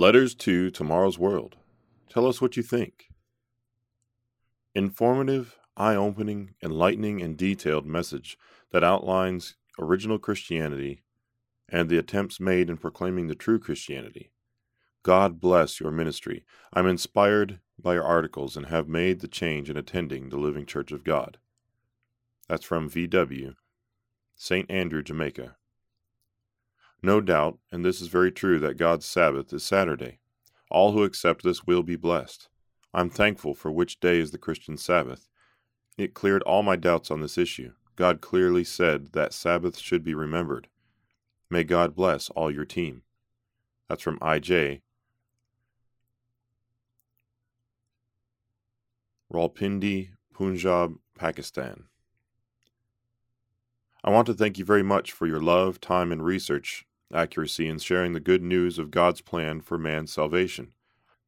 Letters to Tomorrow's World. Tell us what you think. Informative, eye opening, enlightening, and detailed message that outlines original Christianity and the attempts made in proclaiming the true Christianity. God bless your ministry. I'm inspired by your articles and have made the change in attending the Living Church of God. That's from VW, St. Andrew, Jamaica. No doubt, and this is very true, that God's Sabbath is Saturday. All who accept this will be blessed. I'm thankful for which day is the Christian Sabbath. It cleared all my doubts on this issue. God clearly said that Sabbath should be remembered. May God bless all your team. That's from IJ. Rawalpindi, Punjab, Pakistan. I want to thank you very much for your love, time, and research accuracy in sharing the good news of God's plan for man's salvation.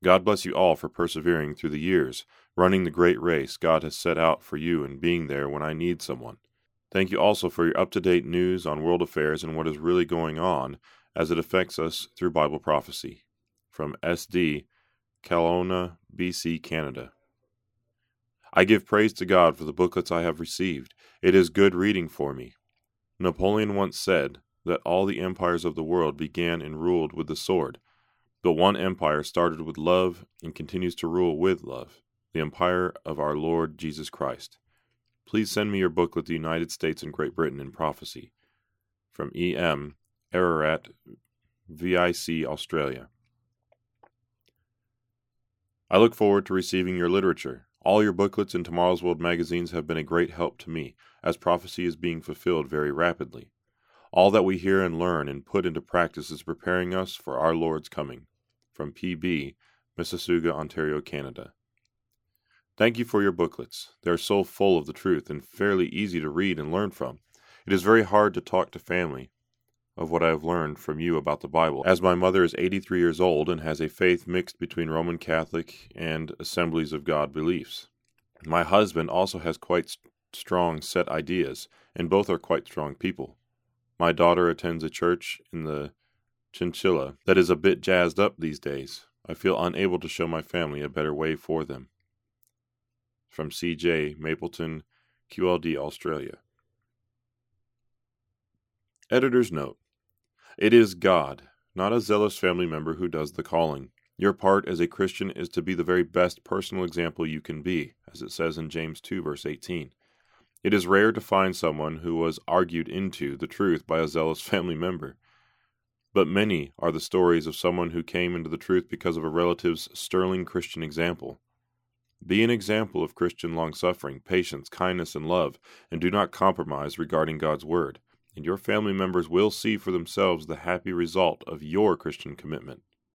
God bless you all for persevering through the years, running the great race God has set out for you and being there when I need someone. Thank you also for your up to date news on world affairs and what is really going on as it affects us through Bible prophecy. From SD, Kelowna, BC, Canada. I give praise to God for the booklets I have received. It is good reading for me. Napoleon once said that all the empires of the world began and ruled with the sword, but one empire started with love and continues to rule with love the empire of our Lord Jesus Christ. Please send me your booklet, The United States and Great Britain in Prophecy. From E.M. Ararat, VIC, Australia. I look forward to receiving your literature. All your booklets in Tomorrow's World magazines have been a great help to me, as prophecy is being fulfilled very rapidly. All that we hear and learn and put into practice is preparing us for our Lord's coming. From PB, Mississauga, Ontario, Canada. Thank you for your booklets. They are so full of the truth and fairly easy to read and learn from. It is very hard to talk to family of what I have learned from you about the Bible, as my mother is 83 years old and has a faith mixed between Roman Catholic and Assemblies of God beliefs. My husband also has quite strong set ideas, and both are quite strong people. My daughter attends a church in the Chinchilla that is a bit jazzed up these days. I feel unable to show my family a better way for them from CJ Mapleton, QLD Australia. Editor's note It is God, not a zealous family member, who does the calling. Your part as a Christian is to be the very best personal example you can be, as it says in James 2, verse 18. It is rare to find someone who was argued into the truth by a zealous family member. But many are the stories of someone who came into the truth because of a relative's sterling Christian example. Be an example of Christian long suffering, patience, kindness, and love, and do not compromise regarding God's Word, and your family members will see for themselves the happy result of your Christian commitment.